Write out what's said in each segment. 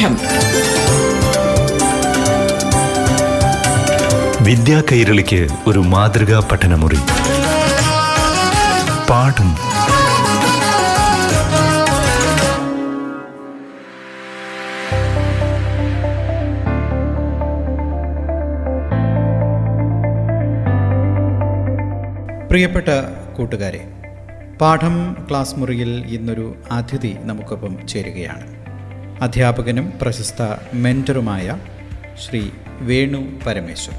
പാഠം വിദ്യാ കൈരളിക്ക് ഒരു മാതൃകാ പഠനമുറി. പാഠം. പ്രിയപ്പെട്ട കൂട്ടുകാരെ പാഠം ക്ലാസ് മുറിയിൽ ഇന്നൊരു അതിഥി നമുക്കൊപ്പം ചേരുകയാണ്. അധ്യാപകനും പ്രശസ്ത മെന്ററുമായ ശ്രീ വേണു പരമേശ്വർ.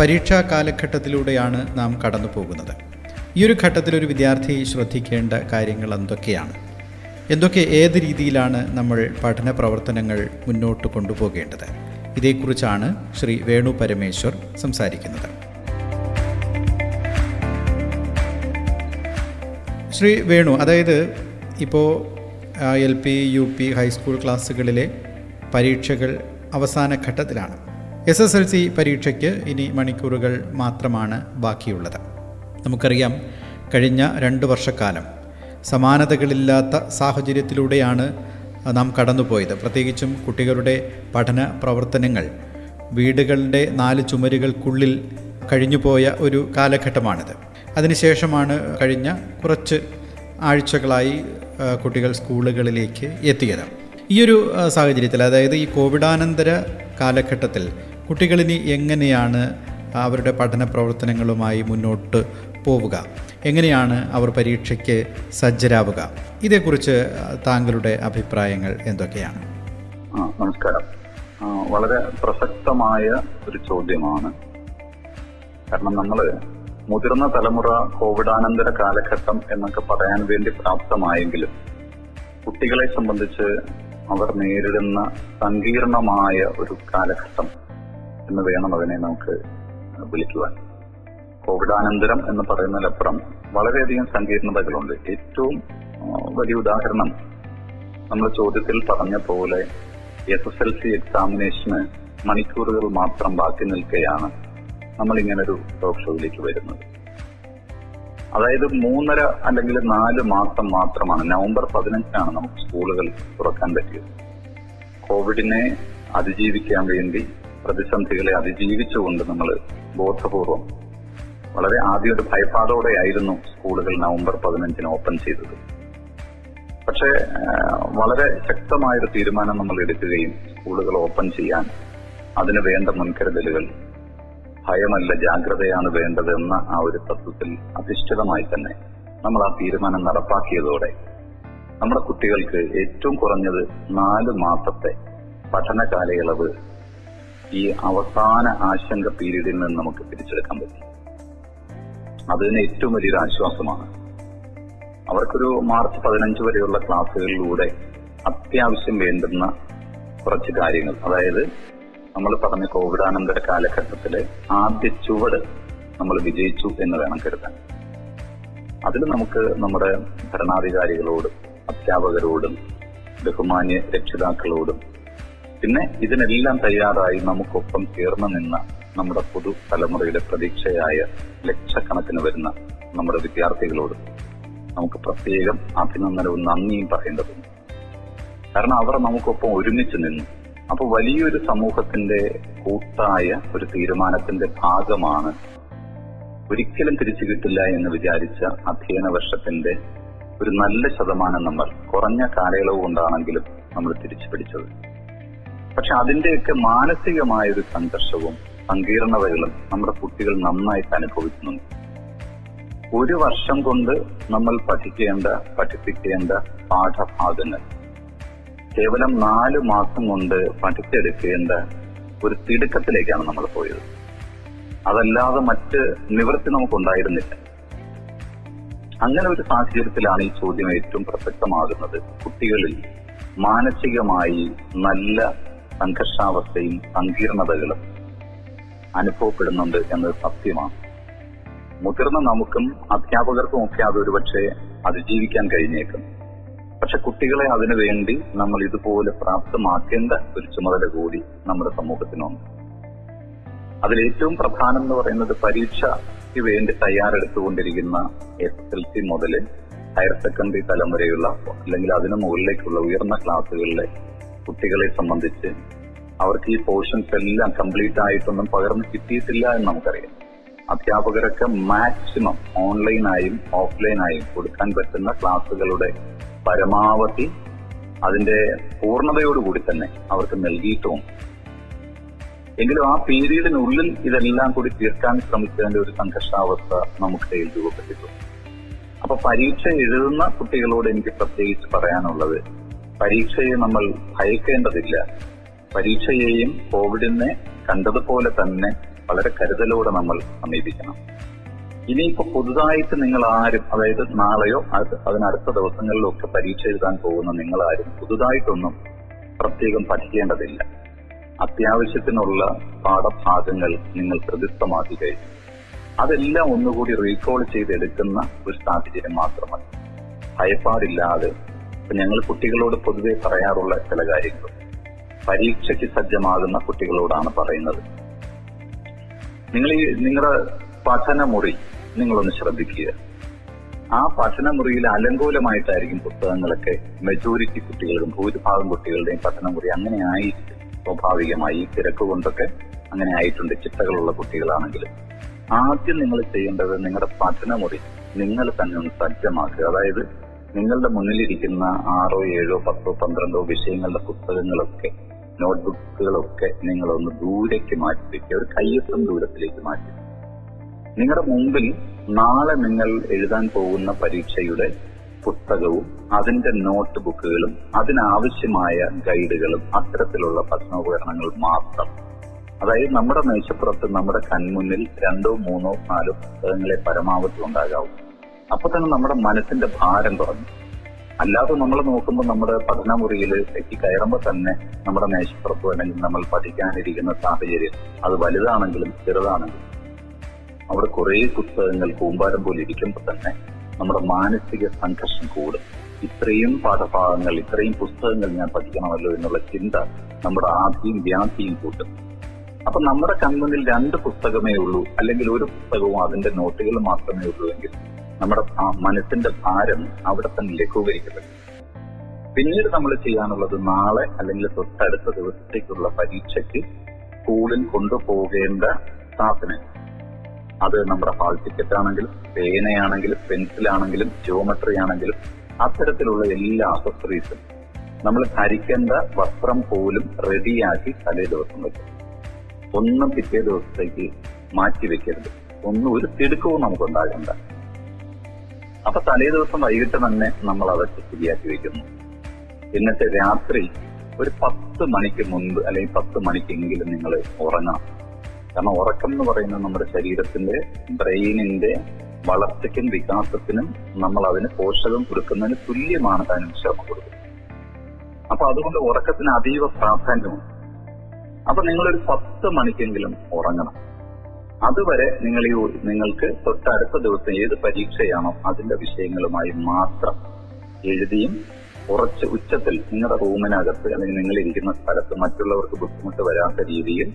പരീക്ഷാ കാലഘട്ടത്തിലൂടെയാണ് നാം കടന്നു പോകുന്നത്. ഈ ഒരു ഘട്ടത്തിൽ ഒരു വിദ്യാർത്ഥി ശ്രദ്ധിക്കേണ്ട കാര്യങ്ങൾ എന്തൊക്കെയാണ്? എന്തൊക്കെ ഏത് രീതിയിലാണ് നമ്മൾ പഠന പ്രവർത്തനങ്ങൾ മുന്നോട്ട് കൊണ്ടുപോകേണ്ടത്? ഇതേക്കുറിച്ചാണ് ശ്രീ വേണു പരമേശ്വർ സംസാരിക്കുന്നത്. ശ്രീ വേണു അതായത് ഇപ്പോൾ L P U P high school ക്ലാസ്സുകളിലെ പരീക്ഷകൾ അവസാന ഘട്ടത്തിലാണ്. എസ് എസ് എൽ സി പരീക്ഷയ്ക്ക് ഇനി മണിക്കൂറുകൾ മാത്രമാണ് ബാക്കിയുള്ളത്. നമുക്കറിയാം കഴിഞ്ഞ രണ്ട് വർഷക്കാലം സമാനതകളില്ലാത്ത സാഹചര്യത്തിലൂടെയാണ് നാം കടന്നുപോയത്. പ്രത്യേകിച്ചും കുട്ടികളുടെ പഠന പ്രവർത്തനങ്ങൾ വീടുകളുടെ നാല് ചുമരുകൾക്കുള്ളിൽ കഴിഞ്ഞുപോയ ഒരു കാലഘട്ടമാണിത്. അതിനുശേഷമാണ് കഴിഞ്ഞ കുറച്ച് ആഴ്ചകളായി കുട്ടികൾ സ്കൂളുകളിലേക്ക് എത്തിയത്. ഈ ഒരു സാഹചര്യത്തിൽ അതായത് ഈ കോവിഡാനന്തര കാലഘട്ടത്തിൽ കുട്ടികളിനി എങ്ങനെയാണ് അവരുടെ പഠന പ്രവർത്തനങ്ങളുമായി മുന്നോട്ട് പോവുക? എങ്ങനെയാണ് അവർ പരീക്ഷയ്ക്ക് സജ്ജരാവുക? ഇതേക്കുറിച്ച് താങ്കളുടെ അഭിപ്രായങ്ങൾ എന്തൊക്കെയാണ്? നമസ്കാരം. വളരെ പ്രസക്തമായ ഒരു ചോദ്യമാണ്. കാരണം നമ്മൾ മുതിർന്ന തലമുറ കോവിഡാനന്തര കാലഘട്ടം എന്നൊക്കെ പറയാൻ വേണ്ടി പ്രാപ്തമായെങ്കിലും കുട്ടികളെ സംബന്ധിച്ച് അവർ നേരിടുന്ന സങ്കീർണമായ ഒരു കാലഘട്ടം എന്ന് വേണം അതിനെ നമുക്ക് വിളിക്കുവാൻ. കോവിഡാനന്തരം എന്ന് പറയുന്നതിലപ്പുറം വളരെയധികം സങ്കീർണതകളുണ്ട്. ഏറ്റവും വലിയ ഉദാഹരണം നമ്മൾ ചോദ്യത്തിൽ പറഞ്ഞ പോലെ എസ് എസ് എൽ സി എക്സാമിനേഷന് മണിക്കൂറുകൾ മാത്രം ബാക്കി നിൽക്കെയാണ്. നമ്മൾ ഇങ്ങനെ ഒരു ടോക്ക് ഷോയിലേക്ക് വരുന്നത്. അതായത് മൂന്നര അല്ലെങ്കിൽ നാല് മാസം മാത്രമാണ്. നവംബർ പതിനഞ്ചിനാണ് നമുക്ക് സ്കൂളുകൾ തുറക്കാൻ പറ്റിയത്. കോവിഡിനെ അതിജീവിക്കാൻ വേണ്ടി പ്രതിസന്ധികളെ അതിജീവിച്ചുകൊണ്ട് നമ്മൾ ബോധപൂർവം വളരെ ആദ്യം ഒരു ഭയപ്പാടോടെയായിരുന്നു സ്കൂളുകൾ നവംബർ പതിനഞ്ചിന് ഓപ്പൺ ചെയ്തത്. പക്ഷേ വളരെ ശക്തമായൊരു തീരുമാനം നമ്മൾ എടുക്കുകയും സ്കൂളുകൾ ഓപ്പൺ ചെയ്യാൻ അതിന് വേണ്ട മുൻകരുതലുകൾ ഭയമല്ല ജാഗ്രതയാണ് വേണ്ടത് എന്ന ആ ഒരു തത്വത്തിൽ അധിഷ്ഠിതമായി തന്നെ നമ്മൾ ആ തീരുമാനം നടപ്പാക്കിയതോടെ നമ്മുടെ കുട്ടികൾക്ക് ഏറ്റവും കുറഞ്ഞത് നാല് മാസത്തെ പഠന കാലയളവ് ഈ അവസാന ആശങ്ക പീരീഡിൽ നിന്ന് നമുക്ക് പിടിച്ചെടുക്കാൻ പറ്റും. അതിന് ഏറ്റവും വലിയൊരു ആശ്വാസമാണ്. അവർക്കൊരു മാർച്ച് പതിനഞ്ച് വരെയുള്ള ക്ലാസ്സുകളിലൂടെ അത്യാവശ്യം വേണ്ടുന്ന കുറച്ച് കാര്യങ്ങൾ. അതായത് നമ്മൾ പറഞ്ഞ കോവിഡാനന്തര കാലഘട്ടത്തിലെ ആദ്യ ചുവട് നമ്മൾ വിജയിച്ചു എന്ന് വേണം കരുതാൻ. അതിൽ നമുക്ക് നമ്മുടെ ഭരണാധികാരികളോടും അധ്യാപകരോടും ബഹുമാന്യ രക്ഷിതാക്കളോടും പിന്നെ ഇതിനെല്ലാം തയ്യാറായി നമുക്കൊപ്പം ചേർന്ന് നിന്ന നമ്മുടെ പുതു തലമുറയുടെ പ്രതീക്ഷയായ ലക്ഷക്കണക്കിന് വരുന്ന നമ്മുടെ വിദ്യാർത്ഥികളോടും നമുക്ക് പ്രത്യേകം അഭിനന്ദനവും നന്ദിയും പറയേണ്ടതുണ്ട്. കാരണം അവർ നമുക്കൊപ്പം ഒരുമിച്ച് നിന്നു അപ്പൊ വലിയൊരു സമൂഹത്തിന്റെ കൂട്ടായ ഒരു തീരുമാനത്തിന്റെ ഭാഗമാണ് ഒരിക്കലും തിരിച്ചു കിട്ടില്ല എന്ന് വിചാരിച്ച അധ്യയന വർഷത്തിന്റെ ഒരു നല്ല ശതമാനം നമ്മൾ കുറഞ്ഞ കാലയളവ് കൊണ്ടാണെങ്കിലും നമ്മൾ തിരിച്ചു പിടിച്ചത്. പക്ഷെ അതിന്റെയൊക്കെ മാനസികമായ ഒരു സംഘർഷവും സങ്കീർണതകളും നമ്മുടെ കുട്ടികൾ നന്നായിട്ട് അനുഭവിക്കുന്നുണ്ട്. ഒരു വർഷം കൊണ്ട് നമ്മൾ പഠിക്കേണ്ട പഠിപ്പിക്കേണ്ട പാഠഭാഗങ്ങൾ കേവലം നാല് മാസം കൊണ്ട് പഠിച്ചെടുക്കേണ്ട ഒരു തിടുക്കത്തിലേക്കാണ് നമ്മൾ പോയത്. അതല്ലാതെ മറ്റ് നിവൃത്തി നമുക്കുണ്ടായിരുന്നില്ല. അങ്ങനെ ഒരു സാഹചര്യത്തിലാണ് ഈ ചോദ്യം ഏറ്റവും പ്രസക്തമാകുന്നത്. കുട്ടികളിൽ മാനസികമായി നല്ല സംഘർഷാവസ്ഥയും സങ്കീർണതകളും അനുഭവപ്പെടുന്നുണ്ട് എന്നത് സത്യമാണ്. മുതിർന്ന നമുക്കും അധ്യാപകർക്കും ഒക്കെ അതൊരു പക്ഷേ അതിജീവിക്കാൻ കഴിഞ്ഞേക്കും. പക്ഷെ കുട്ടികളെ അതിനു വേണ്ടി നമ്മൾ ഇതുപോലെ പ്രാപ്തമാക്കേണ്ട ഒരു ചുമതല കൂടി നമ്മുടെ സമൂഹത്തിനുണ്ട്. അതിൽ ഏറ്റവും പ്രധാനം എന്ന് പറയുന്നത് പരീക്ഷയ്ക്ക് വേണ്ടി തയ്യാറെടുത്തുകൊണ്ടിരിക്കുന്ന എസ് എൽ സി മുതൽ ഹയർ സെക്കൻഡറി തലം വരെയുള്ള അല്ലെങ്കിൽ അതിനു മുകളിലേക്കുള്ള ഉയർന്ന ക്ലാസ്സുകളിലെ കുട്ടികളെ സംബന്ധിച്ച് അവർക്ക് ഈ പോർഷൻസ് എല്ലാം കംപ്ലീറ്റ് ആയിട്ടൊന്നും പകർന്ന് കിട്ടിയിട്ടില്ല എന്ന് നമുക്കറിയാം. അധ്യാപകരൊക്കെ മാക്സിമം ഓൺലൈനായും ഓഫ്ലൈനായും കൊടുക്കാൻ പറ്റുന്ന ക്ലാസ്സുകളുടെ പരമാവധി അതിന്റെ പൂർണതയോടുകൂടി തന്നെ അവർക്ക് നൽകിയിട്ടുമുണ്ട് എങ്കിലും ആ പീരീഡിനുള്ളിൽ ഇതെല്ലാം കൂടി തീർക്കാൻ ശ്രമിച്ചതിന്റെ ഒരു സംഘർഷാവസ്ഥ നമുക്കിടയിൽ രൂപപ്പെട്ടിട്ടുണ്ട്. അപ്പൊ പരീക്ഷ എഴുതുന്ന കുട്ടികളോട് എനിക്ക് പ്രത്യേകിച്ച് പറയാനുള്ളത് പരീക്ഷയെ നമ്മൾ ഭയക്കേണ്ടതില്ല. പരീക്ഷയെയും കോവിഡിനെ കണ്ടതുപോലെ തന്നെ വളരെ കരുതലോടെ നമ്മൾ സമീപിക്കണം. ഇനിയിപ്പോ പുതുതായിട്ട് നിങ്ങൾ ആരും അതായത് നാളെയോ അത് അതിനടുത്ത ദിവസങ്ങളിലോ ഒക്കെ പരീക്ഷ എഴുതാൻ പോകുന്ന നിങ്ങൾ ആരും പുതുതായിട്ടൊന്നും പ്രത്യേകം പഠിക്കേണ്ടതില്ല. അത്യാവശ്യത്തിനുള്ള പാഠഭാഗങ്ങൾ നിങ്ങൾ പ്രതിസ്ഥമാക്കി കഴിഞ്ഞു അതെല്ലാം ഒന്നുകൂടി റീകോൾ ചെയ്തെടുക്കുന്ന ഒരു സാഹചര്യം മാത്രമല്ല ഭയപ്പാടില്ലാതെ ഞങ്ങൾ കുട്ടികളോട് പൊതുവെ പറയാറുള്ള ചില കാര്യങ്ങൾ. പരീക്ഷയ്ക്ക് സജ്ജമാകുന്ന കുട്ടികളോടാണ് പറയുന്നത്. നിങ്ങൾ ഈ നിങ്ങളുടെ പഠനമുറി നിങ്ങളൊന്ന് ശ്രദ്ധിക്കുക. ആ പഠനമുറിയിൽ അലങ്കോലമായിട്ടായിരിക്കും പുസ്തകങ്ങളൊക്കെ മെജോറിറ്റി കുട്ടികളും ഭൂരിഭാഗം കുട്ടികളുടെയും പഠനമുറി അങ്ങനെ ആയിരിക്കും. സ്വാഭാവികമായി ഈ തിരക്ക് കൊണ്ടൊക്കെ അങ്ങനെ ആയിട്ടുണ്ട് ചിട്ടകളുള്ള കുട്ടികളാണെങ്കിലും. ആദ്യം നിങ്ങൾ ചെയ്യേണ്ടത് നിങ്ങളുടെ പഠനമുറി നിങ്ങൾ തന്നെ ഒന്ന് സജ്ജമാക്കുക. അതായത് നിങ്ങളുടെ മുന്നിലിരിക്കുന്ന ആറോ ഏഴോ പത്തോ പന്ത്രണ്ടോ വിഷയങ്ങളുടെ പുസ്തകങ്ങളൊക്കെ നോട്ട്ബുക്കുകളൊക്കെ നിങ്ങളൊന്ന് ദൂരേക്ക് മാറ്റി വയ്ക്കുക ഒരു കയ്യെത്തും ദൂരത്തിലേക്ക് മാറ്റി നിങ്ങളുടെ മുമ്പിൽ നാളെ നിങ്ങൾ എഴുതാൻ പോകുന്ന പരീക്ഷയുടെ പുസ്തകവും അതിന്റെ നോട്ട് ബുക്കുകളും അതിനാവശ്യമായ ഗൈഡുകളും അത്തരത്തിലുള്ള പഠനോപകരണങ്ങൾ മാത്രം. അതായത് നമ്മുടെ മേശപ്പുറത്ത് നമ്മുടെ കൺമുന്നിൽ രണ്ടോ മൂന്നോ നാലോ പുസ്തകങ്ങളെ പരമാവധി ഉണ്ടാകാവും. അപ്പൊ തന്നെ നമ്മുടെ മനസ്സിന്റെ ഭാരം കുറഞ്ഞു. അല്ലാതെ നമ്മൾ നോക്കുമ്പോൾ നമ്മുടെ പഠനമുറിയിൽ എത്തി കയറുമ്പോൾ തന്നെ നമ്മുടെ മേശപ്പുറത്ത് അല്ലെങ്കിൽ നമ്മൾ പഠിക്കാനിരിക്കുന്ന സാഹചര്യം അത് വലുതാണെങ്കിലും ചെറുതാണെങ്കിലും അവിടെ കുറെ പുസ്തകങ്ങൾ കൂമ്പാരം പോലെ ഇരിക്കുമ്പോൾ തന്നെ നമ്മുടെ മാനസിക സംഘർഷം കൂടും. ഇത്രയും പാഠഭാഗങ്ങൾ ഇത്രയും പുസ്തകങ്ങൾ ഞാൻ പഠിക്കണമല്ലോ എന്നുള്ള ചിന്ത നമ്മുടെ ആദ്യം വ്യാധിയും കൂട്ടും. അപ്പൊ നമ്മുടെ കൺമുന്നിൽ രണ്ട് പുസ്തകമേ ഉള്ളൂ അല്ലെങ്കിൽ ഒരു പുസ്തകവും അതിന്റെ നോട്ടുകൾ മാത്രമേ ഉള്ളൂ എങ്കിൽ നമ്മുടെ മനസ്സിന്റെ ഭാരം അവിടെ തന്നെ ലഘൂകരിക്കപ്പെടും. പിന്നീട് നമ്മൾ ചെയ്യാനുള്ളത് നാളെ അല്ലെങ്കിൽ തൊട്ടടുത്ത ദിവസത്തേക്കുള്ള പരീക്ഷയ്ക്ക് സ്കൂളിൽ കൊണ്ടുപോകേണ്ട സാധനങ്ങൾ. അത് നമ്മുടെ ഹാൾ ടിക്കറ്റ് ആണെങ്കിലും പേനയാണെങ്കിലും പെൻസിലാണെങ്കിലും ജിയോമെട്രി ആണെങ്കിലും അത്തരത്തിലുള്ള എല്ലാ അസസറീസും നമ്മൾ ധരിക്കേണ്ട വസ്ത്രം പോലും റെഡിയാക്കി തലേ ദിവസം വെക്കും. ഒന്നും പിറ്റേ ദിവസത്തേക്ക് മാറ്റി വെക്കരുത്. ഒന്നും ഒരു തിടുക്കവും നമുക്കുണ്ടാകണ്ട. അപ്പൊ തലേ ദിവസം വൈകിട്ട് തന്നെ നമ്മൾ അതൊക്കെ ശരിയാക്കി വെക്കുന്നു. എന്നിട്ട് രാത്രി ഒരു പത്ത് മണിക്ക് മുൻപ് അല്ലെങ്കിൽ പത്ത് മണിക്കെങ്കിലും നിങ്ങൾ ഉറങ്ങണം. കാരണം ഉറക്കം എന്ന് പറയുന്നത് നമ്മുടെ ശരീരത്തിന്റെ ബ്രെയിനിന്റെ വളർച്ചയ്ക്കും വികാസത്തിനും നമ്മൾ അതിന് പോഷകം കൊടുക്കുന്നതിന് തുല്യമാണ് അതിന് വിശ്രമം കൊടുക്കുന്നത്. അപ്പൊ അതുകൊണ്ട് ഉറക്കത്തിന് അതീവ പ്രാധാന്യമുണ്ട്. അപ്പൊ നിങ്ങളൊരു പത്ത് മണിക്കെങ്കിലും ഉറങ്ങണം. അതുവരെ നിങ്ങൾ ഈ നിങ്ങൾക്ക് തൊട്ടടുത്ത ദിവസം ഏത് പരീക്ഷയാണോ അതിന്റെ വിഷയങ്ങളുമായി മാത്രം എഴുതിയും കുറച്ച് ഉച്ചത്തിൽ നിങ്ങളുടെ റൂമിനകത്ത് അല്ലെങ്കിൽ നിങ്ങൾ ഇരിക്കുന്ന സ്ഥലത്ത് മറ്റുള്ളവർക്ക് ബുദ്ധിമുട്ട് വരാത്ത രീതിയിൽ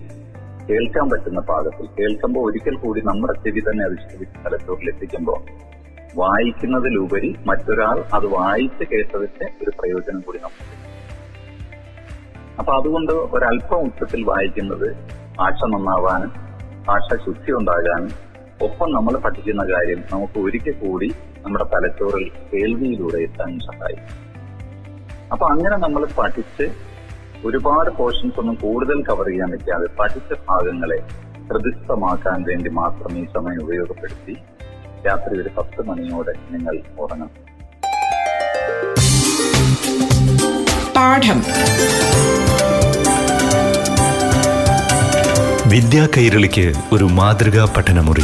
കേൾക്കാൻ പറ്റുന്ന പാകത്തിൽ കേൾക്കുമ്പോൾ ഒരിക്കൽ കൂടി നമ്മുടെ ചെവി തന്നെ അത് തലച്ചോറിൽ എത്തിക്കുമ്പോൾ വായിക്കുന്നതിലുപരി മറ്റൊരാൾ അത് വായിച്ച് കേട്ടതിന്റെ ഒരു പ്രയോജനം കൂടി നമുക്ക് അപ്പൊ അതുകൊണ്ട് ഒരല്പം ഉച്ചത്തിൽ വായിക്കുന്നത് ഭാഷ നന്നാവാനും ഭാഷ ശുദ്ധി ഉണ്ടാകാനും ഒപ്പം നമ്മൾ പഠിക്കുന്ന കാര്യം നമുക്ക് ഒരിക്കൽ കൂടി നമ്മുടെ തലച്ചോറിൽ കേൾവിയിലൂടെ എത്താൻ സഹായിക്കും. അപ്പൊ അങ്ങനെ നമ്മൾ പഠിച്ച് ഒരുപാട് പോർഷൻസ് ഒന്നും കൂടുതൽ കവർ ചെയ്യാൻ പറ്റാതെ പഠിച്ച ഭാഗങ്ങളെ ഹൃദിസ്ഥമാക്കാൻ വേണ്ടി മാത്രം ഈ സമയം ഉപയോഗപ്പെടുത്തി രാത്രി ഒരു പത്ത് മണിയോടെ നിങ്ങൾ ഉറങ്ങണം. പാഠം. വിദ്യാ കൈരളിക്ക് ഒരു മാതൃകാ പഠനമുറി.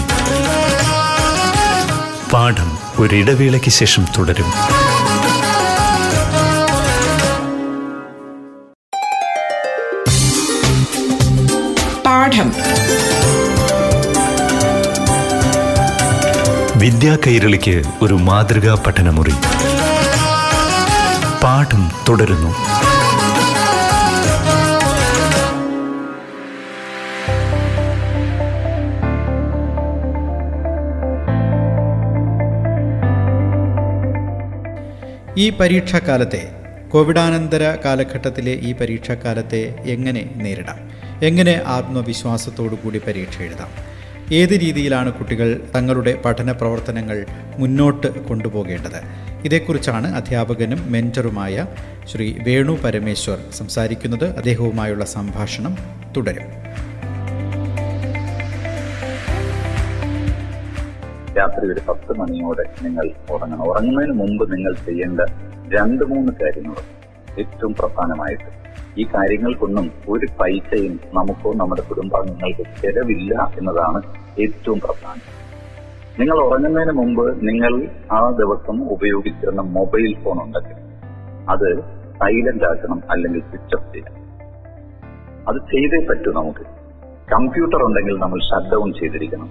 പാഠം ഒരിടവേളയ്ക്ക് ശേഷം തുടരും. പാഠം വിദ്യാ കൈരളിക്ക് ഒരു മാതൃകാ പഠനമുറി. പാഠം തുടരുന്നു. ഈ പരീക്ഷാക്കാലത്തെ കോവിഡാനന്തര കാലഘട്ടത്തിലെ ഈ പരീക്ഷാകാലത്തെ എങ്ങനെ നേരിടാം? എങ്ങനെ ആത്മവിശ്വാസത്തോടു കൂടി പരീക്ഷ എഴുതാം? ഏത് രീതിയിലാണ് കുട്ടികൾ തങ്ങളുടെ പഠന പ്രവർത്തനങ്ങൾ മുന്നോട്ട് കൊണ്ടുപോകേണ്ടത്? ഇതേക്കുറിച്ചാണ് അധ്യാപകനും മെന്ററുമായ ശ്രീ വേണു പരമേശ്വർ സംസാരിക്കുന്നത്. അദ്ദേഹവുമായുള്ള സംഭാഷണം തുടരും. രാത്രി ഒരു പത്ത് മണിയോടെ നിങ്ങൾ ഉറങ്ങണം. ഉറങ്ങുന്നതിന് മുമ്പ് നിങ്ങൾ ചെയ്യേണ്ട രണ്ട് മൂന്ന് കാര്യങ്ങൾ ഏറ്റവും പ്രധാനമായിട്ട്. ഈ കാര്യങ്ങൾക്കൊന്നും ഒരു പൈസയും നമുക്കോ നമ്മുടെ കുടുംബാംഗങ്ങൾക്ക് ചെലവില്ല എന്നതാണ് ഏറ്റവും പ്രധാനം. നിങ്ങൾ ഉറങ്ങുന്നതിന് മുമ്പ് നിങ്ങൾ ആ ദിവസം ഉപയോഗിച്ചിരുന്ന മൊബൈൽ ഫോൺ ഉണ്ടെങ്കിൽ അത് സൈലന്റ് ആക്കണം അല്ലെങ്കിൽ സ്വിച്ച് ഓഫ് ചെയ്യണം അത് ചെയ്തേ പറ്റൂ നമുക്ക്. കമ്പ്യൂട്ടർ ഉണ്ടെങ്കിൽ നമ്മൾ ഷട്ട് ഡൗൺ ചെയ്തിരിക്കണം.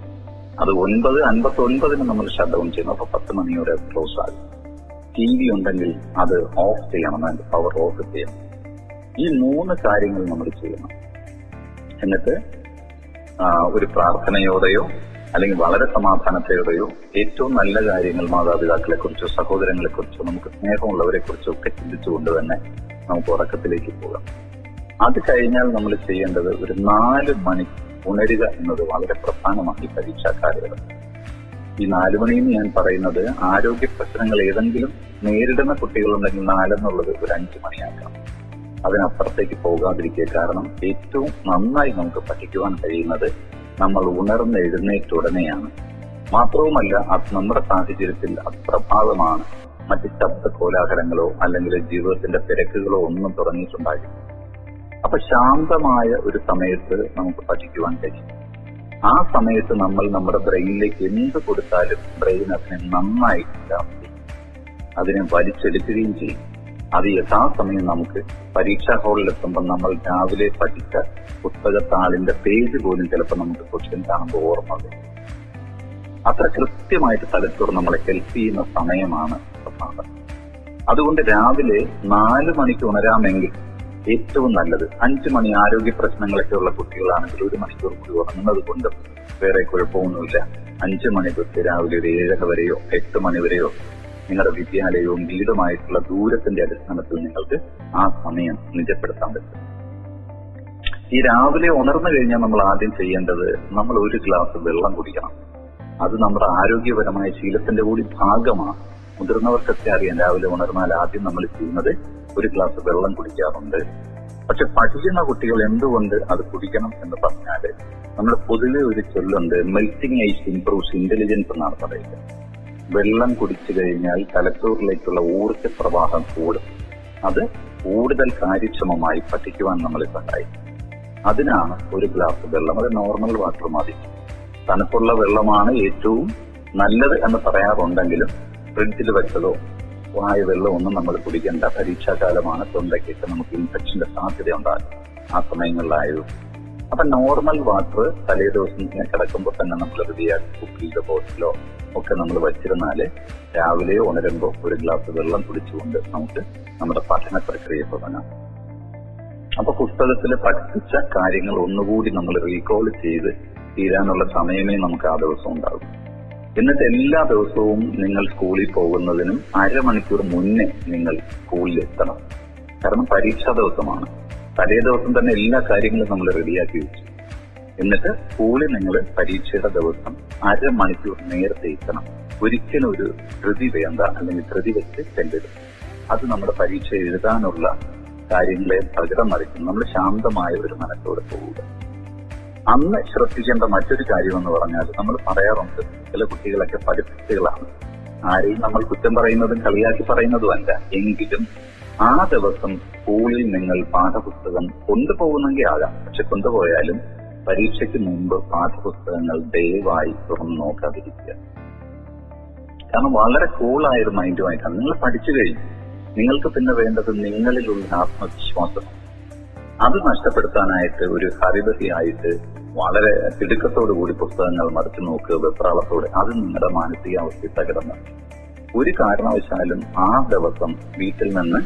അത് ഒൻപത് അൻപത്തി ഒൻപതിന് നമ്മൾ ഷട്ട് ഡൗൺ ചെയ്യണം അപ്പൊ പത്ത് മണിയോടെ ക്ലോസ് ആകും. ടി വി ഉണ്ടെങ്കിൽ അത് ഓഫ് ചെയ്യണം. അതിന്റെ പവർ ഓഫ് ചെയ്യണം ഈ മൂന്ന് കാര്യങ്ങൾ നമ്മൾ ചെയ്യണം. എന്നിട്ട് ഒരു പ്രാർത്ഥനയോടെയോ അല്ലെങ്കിൽ വളരെ സമാധാനത്തോടെയോ ഏറ്റവും നല്ല കാര്യങ്ങൾ മാതാപിതാക്കളെ കുറിച്ചോ സഹോദരങ്ങളെ കുറിച്ചോ നമുക്ക് സ്നേഹമുള്ളവരെ കുറിച്ചോ ഒക്കെ ചിന്തിച്ചുകൊണ്ട് തന്നെ നമുക്ക് ഉറക്കത്തിലേക്ക് പോകാം. അത് കഴിഞ്ഞാൽ നമ്മൾ ചെയ്യേണ്ടത് ഒരു നാല് മണി ഉണരുക എന്നത് വളരെ പ്രധാനമാണ് പരീക്ഷാ കാലഘട്ടം ഈ നാല് മണിന്ന് ഞാൻ പറയുന്നത് ആരോഗ്യ പ്രശ്നങ്ങൾ ഏതെങ്കിലും നേരിടുന്ന കുട്ടികളുണ്ടെങ്കിൽ നാലെന്നുള്ളത് ഒരു അഞ്ചു മണിയാക്കാം. അതിനപ്പുറത്തേക്ക് പോകാതിരിക്കുക കാരണം ഏറ്റവും നന്നായി നമുക്ക് പഠിക്കുവാൻ കഴിയുന്നത് നമ്മൾ ഉണർന്ന് എഴുന്നേറ്റ ഉടനെയാണ്. മാത്രവുമല്ല അത് നമ്മുടെ സാഹചര്യത്തിൽ അപ്രഭാതമാണ് മറ്റ് ശബ്ദ കോലാഹലങ്ങളോ അല്ലെങ്കിൽ ജീവിതത്തിന്റെ തിരക്കുകളോ ഒന്നും തുടങ്ങിയിട്ടുണ്ടാകില്ല. അപ്പൊ ശാന്തമായ ഒരു സമയത്ത് നമുക്ക് പഠിക്കുവാൻ കഴിയും. ആ സമയത്ത് നമ്മൾ നമ്മുടെ ബ്രെയിനിലേക്ക് എന്ത് കൊടുത്താലും ബ്രെയിൻ അതിനെ നന്നായി അതിനെ വലിച്ചെടുക്കുകയും ചെയ്യും. അത് യഥാസമയം നമുക്ക് പരീക്ഷാ ഹാളിൽ എത്തുമ്പോൾ നമ്മൾ രാവിലെ പഠിച്ച പുസ്തകത്താളിന്റെ പേജ് പോലും ചിലപ്പോൾ നമുക്ക് ക്വസ്റ്റ്യൻ കാണുമ്പോൾ ഓർമ്മ വരും. അത്ര കൃത്യമായിട്ട് തലച്ചോറ് നമ്മളെ ഹെൽപ്പ് ചെയ്യുന്ന സമയമാണ് പ്രഭാതം. അതുകൊണ്ട് രാവിലെ നാല് മണിക്ക് ഉണരാമെങ്കിൽ ഏറ്റവും നല്ലത് അഞ്ചു മണി ആരോഗ്യ പ്രശ്നങ്ങളൊക്കെ ഉള്ള കുട്ടികളാണെങ്കിൽ ഒരു മണിക്കൂർ കൂടി ഉറങ്ങുന്നത് കൊണ്ട് വേറെ കുഴപ്പമൊന്നുമില്ല. അഞ്ചു മണി തൊട്ട് രാവിലെ ഒരു ഏഴര വരെയോ എട്ട് മണി വരെയോ നിങ്ങളുടെ വിദ്യാലയവും വീടുമായിട്ടുള്ള ദൂരത്തിന്റെ അടിസ്ഥാനത്തിൽ നിങ്ങൾക്ക് ആ സമയം നിജപ്പെടുത്താൻ പറ്റും. ഈ രാവിലെ ഉണർന്നു കഴിഞ്ഞാൽ നമ്മൾ ആദ്യം ചെയ്യേണ്ടത് നമ്മൾ ഒരു ഗ്ലാസ് വെള്ളം കുടിക്കണം. അത് നമ്മുടെ ആരോഗ്യപരമായ ശീലത്തിന്റെ കൂടി ഭാഗമാണ്. മുതിർന്നവർക്കൊക്കെ അറിയാം രാവിലെ ഉണർന്നാൽ ആദ്യം നമ്മൾ ചെയ്യുന്നത് ഒരു ഗ്ലാസ് വെള്ളം കുടിക്കാറുണ്ട്. പക്ഷെ പഠിക്കുന്ന കുട്ടികൾ എന്തുകൊണ്ട് അത് കുടിക്കണം എന്ന് പറഞ്ഞാൽ നമ്മൾ പൊതുവെ ഒരു ചൊല്ലുണ്ട് മെൽറ്റിംഗ് ഐസ് ഇംപ്രൂവ്സ് ഇന്റലിജൻസ് എന്നാണ് പറയുന്നത്. വെള്ളം കുടിച്ചു കഴിഞ്ഞാൽ തലച്ചോറിലേക്കുള്ള ഊർജ പ്രവാഹം കൂടും. അത് കൂടുതൽ കാര്യക്ഷമമായി പഠിക്കുവാൻ നമ്മളെ സഹായിക്കും. അതിനാണ് ഒരു ഗ്ലാസ് വെള്ളം അത് നോർമൽ വാട്ടർ മതി. തണുപ്പുള്ള വെള്ളമാണ് ഏറ്റവും നല്ലത് എന്ന് പറയാറുണ്ടെങ്കിലും ഫ്രിഡ്ജിൽ വെച്ചതോ വായ വെള്ളം ഒന്നും നമ്മൾ കുടിക്കേണ്ട പരീക്ഷാകാലമാണ്. തൊണ്ടയ്ക്കൊക്കെ നമുക്ക് ഇൻഫെക്ഷന്റെ സാധ്യത ഉണ്ടാകും ആ സമയങ്ങളിലായത് അപ്പൊ നോർമൽ വാട്ടർ തലേ ദിവസം ഇങ്ങനെ കിടക്കുമ്പോൾ തന്നെ നമ്മൾ റെഡിയാക്കി കുപ്പിയിലോ ബോട്ടിലോ ഒക്കെ നമ്മൾ വച്ചിരുന്നാൽ രാവിലെ ഉണരുമ്പോൾ ഒരു ഗ്ലാസ് വെള്ളം കുടിച്ചുകൊണ്ട് നമുക്ക് നമ്മുടെ പഠന പ്രക്രിയ തുടങ്ങാം. അപ്പൊ പുസ്തകത്തിൽ പഠിപ്പിച്ച കാര്യങ്ങൾ ഒന്നുകൂടി നമ്മൾ റീകോൾ ചെയ്ത് തീരാനുള്ള സമയമേ നമുക്ക് ആ ദിവസം ഉണ്ടാകും. എന്നിട്ട് എല്ലാ ദിവസവും നിങ്ങൾ സ്കൂളിൽ പോകുന്നതിനും അരമണിക്കൂർ മുന്നേ നിങ്ങൾ സ്കൂളിൽ എത്തണം. കാരണം പരീക്ഷാ ദിവസമാണ്. തലേ ദിവസം തന്നെ എല്ലാ കാര്യങ്ങളും നമ്മൾ റെഡിയാക്കി വെച്ചു. എന്നിട്ട് സ്കൂളിൽ നിങ്ങൾ പരീക്ഷയുടെ ദിവസം അരമണിക്കൂർ നേരത്തെ എത്തണം. ഒരിക്കലും ഒരു ധൃതി വേണ്ട അല്ലെങ്കിൽ ധൃതി വെച്ച് ചെല്ലരുത്. അത് നമ്മുടെ പരീക്ഷ എഴുതാനുള്ള കാര്യങ്ങളെ പ്രകടം മറിക്കും നമ്മൾ ശാന്തമായ ഒരു മനസ്സോടെ പോവുക. അന്ന് ശ്രദ്ധിക്കേണ്ട മറ്റൊരു കാര്യം എന്ന് പറഞ്ഞാൽ നമ്മൾ പറയാറുണ്ട് ചില കുട്ടികളൊക്കെ പഠിപ്പിച്ചുകളാണ് ആരെയും നമ്മൾ കുറ്റം പറയുന്നതും കളിയാക്കി പറയുന്നതും അല്ല എങ്കിലും ആ ദിവസം സ്കൂളിൽ നിങ്ങൾ പാഠപുസ്തകം കൊണ്ടുപോകുന്നെങ്കിൽ ആകാം പക്ഷെ കൊണ്ടുപോയാലും പരീക്ഷയ്ക്ക് മുമ്പ് പാഠപുസ്തകങ്ങൾ ദയവായി തുറന്നു നോക്കാതിരിക്കുക. കാരണം വളരെ കൂളായ ഒരു മൈൻഡുമായിട്ടാണ് നിങ്ങൾ പഠിച്ചു കഴിഞ്ഞു. നിങ്ങൾക്ക് പിന്നെ വേണ്ടത് നിങ്ങളിലുള്ള ആത്മവിശ്വാസം. അത് നഷ്ടപ്പെടുത്താനായിട്ട് ഒരു ഹരിതയായിട്ട് വളരെ തിടുക്കത്തോടു കൂടി പുസ്തകങ്ങൾ മറിച്ചു നോക്കുക വെപ്രാളത്തോടെ. അത് നിങ്ങളുടെ മാനസികാവസ്ഥ തകർന്ന് ഒരു കാരണവശാലും ആ ദിവസം വീട്ടിൽ നിന്ന്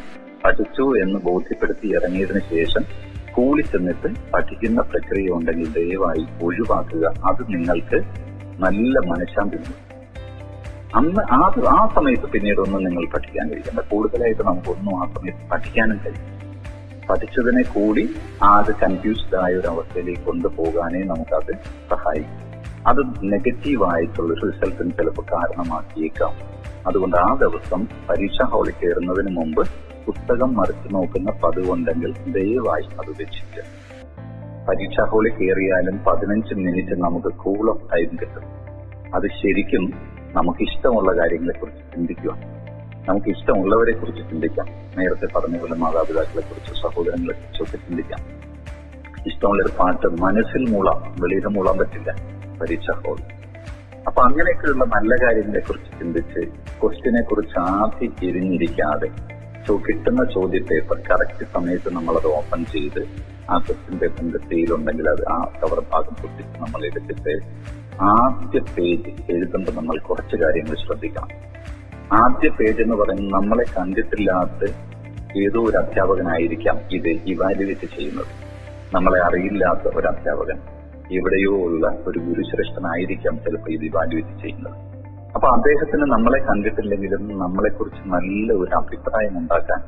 പഠിച്ചു എന്ന് ബോധ്യപ്പെടുത്തി ഇറങ്ങിയതിനു ശേഷം സ്കൂളിൽ ചെന്നിട്ട് പഠിക്കുന്ന പ്രക്രിയ ഉണ്ടെങ്കിൽ ദയവായി ഒഴിവാക്കുക. അത് നിങ്ങൾക്ക് നല്ല മനഃശാന്തി അന്ന് ആ ആ സമയത്ത് പിന്നീട് ഒന്നും നിങ്ങൾ പഠിക്കാൻ കഴിക്കണ്ട കൂടുതലായിട്ട് നമുക്കൊന്നും ആ സമയത്ത് പഠിക്കാനും കഴിയും പഠിച്ചതിനെ കൂടി ആകെ കൺഫ്യൂസ്ഡ് ആയ ഒരു അവസ്ഥയിലേക്ക് കൊണ്ടുപോകാനേ നമുക്കത് സഹായിക്കും. അത് നെഗറ്റീവായിട്ടുള്ള റിസൾട്ടിന് ചിലപ്പോൾ കാരണമാക്കിയേക്കാം. അതുകൊണ്ട് ആ ദിവസം പരീക്ഷാ ഹാളിൽ കയറുന്നതിന് മുമ്പ് പുസ്തകം മറിച്ചു നോക്കുന്ന പതിവുണ്ടെങ്കിൽ ദയവായി അത് വെച്ചിട്ട്. പരീക്ഷാ ഹാളിൽ കയറിയാലും പതിനഞ്ച് മിനിറ്റ് നമുക്ക് കൂൾ ഓഫ് ടൈം കിട്ടും. അത് ശരിക്കും നമുക്ക് ഇഷ്ടമുള്ള കാര്യങ്ങളെ കുറിച്ച് ചിന്തിക്കുക. നമുക്ക് ഇഷ്ടമുള്ളവരെ കുറിച്ച് ചിന്തിക്കാം. നേരത്തെ പറഞ്ഞ പോലെ മാതാപിതാക്കളെ കുറിച്ച് സഹോദരങ്ങളെ കുറിച്ചൊക്കെ ചിന്തിക്കാം. ഇഷ്ടമുള്ളൊരു പാട്ട് മനസ്സിൽ മൂളാം വെളിയിൽ മൂളാൻ പറ്റില്ല. പരീക്ഷ ഹോൾ അപ്പൊ അങ്ങനെയൊക്കെയുള്ള നല്ല കാര്യങ്ങളെ കുറിച്ച് ചിന്തിച്ച് ക്വസ്റ്റിനെ കുറിച്ച് ആദ്യം തിരിഞ്ഞിരിക്കാതെ കിട്ടുന്ന ചോദ്യ പേപ്പർ കറക്റ്റ് സമയത്ത് നമ്മളത് ഓപ്പൺ ചെയ്ത് ആ ക്വസ്റ്റ്യൻ പേപ്പറിന്റെ സെയിലുണ്ടെങ്കിൽ അത് ആ കവർ ഭാഗം പൊട്ടിച്ച് നമ്മൾ എടുത്തിട്ട് ആദ്യ പേജ് എഴുതുമ്പോൾ നമ്മൾ കുറച്ച് കാര്യങ്ങൾ ശ്രദ്ധിക്കണം. ആദ്യ പേജ് എന്ന് പറയുന്നത് നമ്മളെ കണ്ടിട്ടില്ലാത്ത ഏതോ ഒരു അധ്യാപകനായിരിക്കാം ഇത് ഇവാലുവേറ്റ് ചെയ്യുന്നത്. നമ്മളെ അറിയില്ലാത്ത ഒരു അധ്യാപകൻ. എവിടെയോ ഉള്ള ഒരു ഗുരുശ്രേഷ്ഠനായിരിക്കാം ചിലപ്പോൾ ഇത് വിധി ചെയ്യുന്നത്. അപ്പൊ അദ്ദേഹത്തിന് നമ്മളെ കണ്ടിട്ടില്ലെങ്കിലും നമ്മളെക്കുറിച്ച് നല്ല ഒരു അഭിപ്രായം ഉണ്ടാക്കാൻ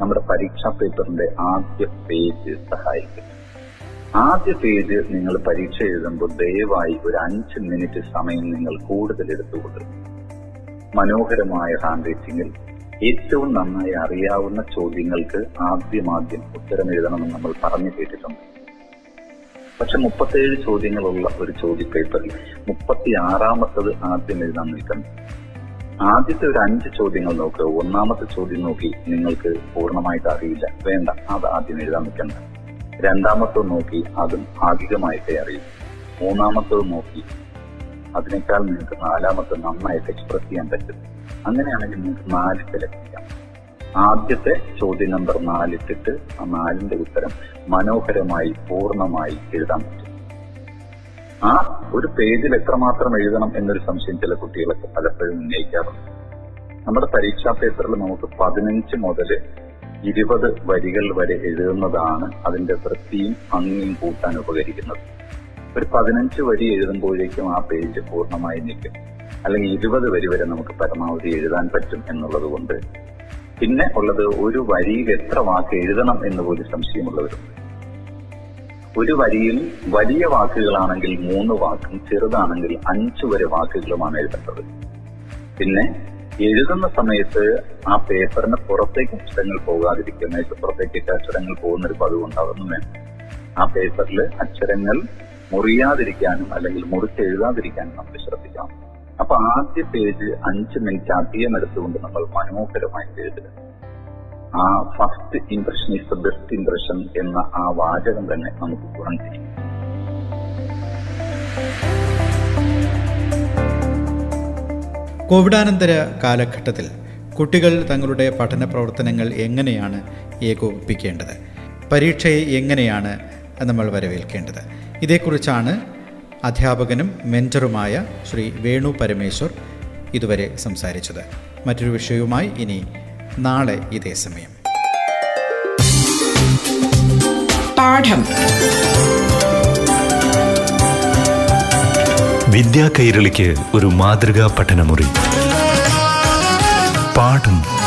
നമ്മുടെ പരീക്ഷാ പേപ്പറിന്റെ ആദ്യ പേജ് സഹായിക്കും. ആദ്യ പേജ് നിങ്ങൾ പരീക്ഷ എഴുതുമ്പോൾ ദയവായി ഒരു അഞ്ച് മിനിറ്റ് സമയം നിങ്ങൾ കൂടുതൽ എടുത്തുകൊണ്ട് മനോഹരമായ ഹാൻഡ് റൈറ്റിംഗിൽ ഏറ്റവും നന്നായി അറിയാവുന്ന ചോദ്യങ്ങൾക്ക് ആദ്യമാദ്യം ഉത്തരം എഴുതണമെന്ന് നമ്മൾ പറഞ്ഞു കേട്ടിട്ടുണ്ട്. പക്ഷെ മുപ്പത്തേഴ് ചോദ്യങ്ങളുള്ള ഒരു ചോദ്യ പേപ്പറിൽ മുപ്പത്തി ആറാമത്തത് ആദ്യം എഴുതാൻ നിൽക്കണം. ആദ്യത്തെ ഒരു അഞ്ച് ചോദ്യങ്ങൾ നോക്കുക ഒന്നാമത്തെ ചോദ്യം നോക്കി നിങ്ങൾക്ക് പൂർണമായിട്ട് അറിയില്ല. വേണ്ട അത് ആദ്യം എഴുതാൻ നിൽക്കണ്ട രണ്ടാമത്തത് നോക്കി അതും ഭാഗികമായിട്ടേ അറിയും. മൂന്നാമത്തത് നോക്കി അതിനേക്കാൾ നിങ്ങൾക്ക് നാലാമത്തെ നന്നായിട്ട് എക്സ്പ്രസ് ചെയ്യാൻ പറ്റും. അങ്ങനെയാണെങ്കിൽ നിങ്ങൾക്ക് നാല് സെലക്ട് ചെയ്യാം. ആദ്യത്തെ ചോദ്യ നമ്പർ നാലിട്ടിട്ട് ആ നാലിന്റെ ഉത്തരം മനോഹരമായി പൂർണമായി എഴുതാൻ പറ്റും. ആ ഒരു പേജിൽ എത്രമാത്രം എഴുതണം എന്നൊരു സംശയം ചില കുട്ടികളൊക്കെ പലപ്പോഴും ഉന്നയിക്കാറുണ്ട്. നമ്മുടെ പരീക്ഷാ പേപ്പറിൽ നമുക്ക് പതിനഞ്ച് മുതൽ ഇരുപത് വരികൾ വരെ എഴുതുന്നതാണ് അതിന്റെ വൃത്തിയും ഭംഗിയും കൂട്ടാൻ ഉപകരിക്കുന്നത്. ഒരു പതിനഞ്ച് വരി എഴുതുമ്പോഴേക്കും ആ പേജ് പൂർണമായി നിൽക്കും. അല്ലെങ്കിൽ ഇരുപത് വരി വരെ നമുക്ക് പരമാവധി എഴുതാൻ പറ്റും എന്നുള്ളത് കൊണ്ട് പിന്നെ ഉള്ളത് ഒരു വരിയിൽ എത്ര വാക്ക് എഴുതണം എന്ന് പോലും സംശയമുള്ളവരുണ്ട് ഒരു വരിയിൽ വലിയ വാക്കുകളാണെങ്കിൽ മൂന്ന് വാക്കും ചെറുതാണെങ്കിൽ അഞ്ചു വരെ വാക്കുകളുമാണ് എഴുതേണ്ടത്. പിന്നെ എഴുതുന്ന സമയത്ത് ആ പേപ്പറിന് പുറത്തേക്ക് അക്ഷരങ്ങൾ പോകാതിരിക്കുന്ന പുറത്തേക്ക് അക്ഷരങ്ങൾ പോകുന്ന ഒരു പതിവ് ഉണ്ടാകുന്നു വേണം. ആ പേപ്പറിൽ അക്ഷരങ്ങൾ മുറിയാതിരിക്കാനും അല്ലെങ്കിൽ മുറിച്ച് എഴുതാതിരിക്കാനും നമ്മൾ ശ്രദ്ധിക്കണം അപ്പൊ ആദ്യ പേജ് അഞ്ച് മിനിറ്റ് അധികം എടുത്തുകൊണ്ട് നമ്മൾ മനോഹരമായി എഴുതുക ആ first impression is the best impression എന്ന ആ വാചകം തന്നെ നമുക്ക് ഗുണം ചെയ്യും. കോവിഡാനന്തര കാലഘട്ടത്തിൽ കുട്ടികൾ തങ്ങളുടെ പഠന പ്രവർത്തനങ്ങൾ എങ്ങനെയാണ് ഏകോപിപ്പിക്കേണ്ടത്? പരീക്ഷയെ എങ്ങനെയാണ് നമ്മൾ വരവേൽക്കേണ്ടത്? ഇതേക്കുറിച്ചാണ് അധ്യാപകനും മെന്ററുമായ ശ്രീ വേണു പരമേശ്വർ ഇതുവരെ സംസാരിച്ചത്. മറ്റൊരു വിഷയവുമായി ഇനി നാളെ ഇതേ സമയം. പാഠം. വിദ്യാ കൈരളിക്ക് ഒരു മാതൃകാ പഠനമുറി. പാഠം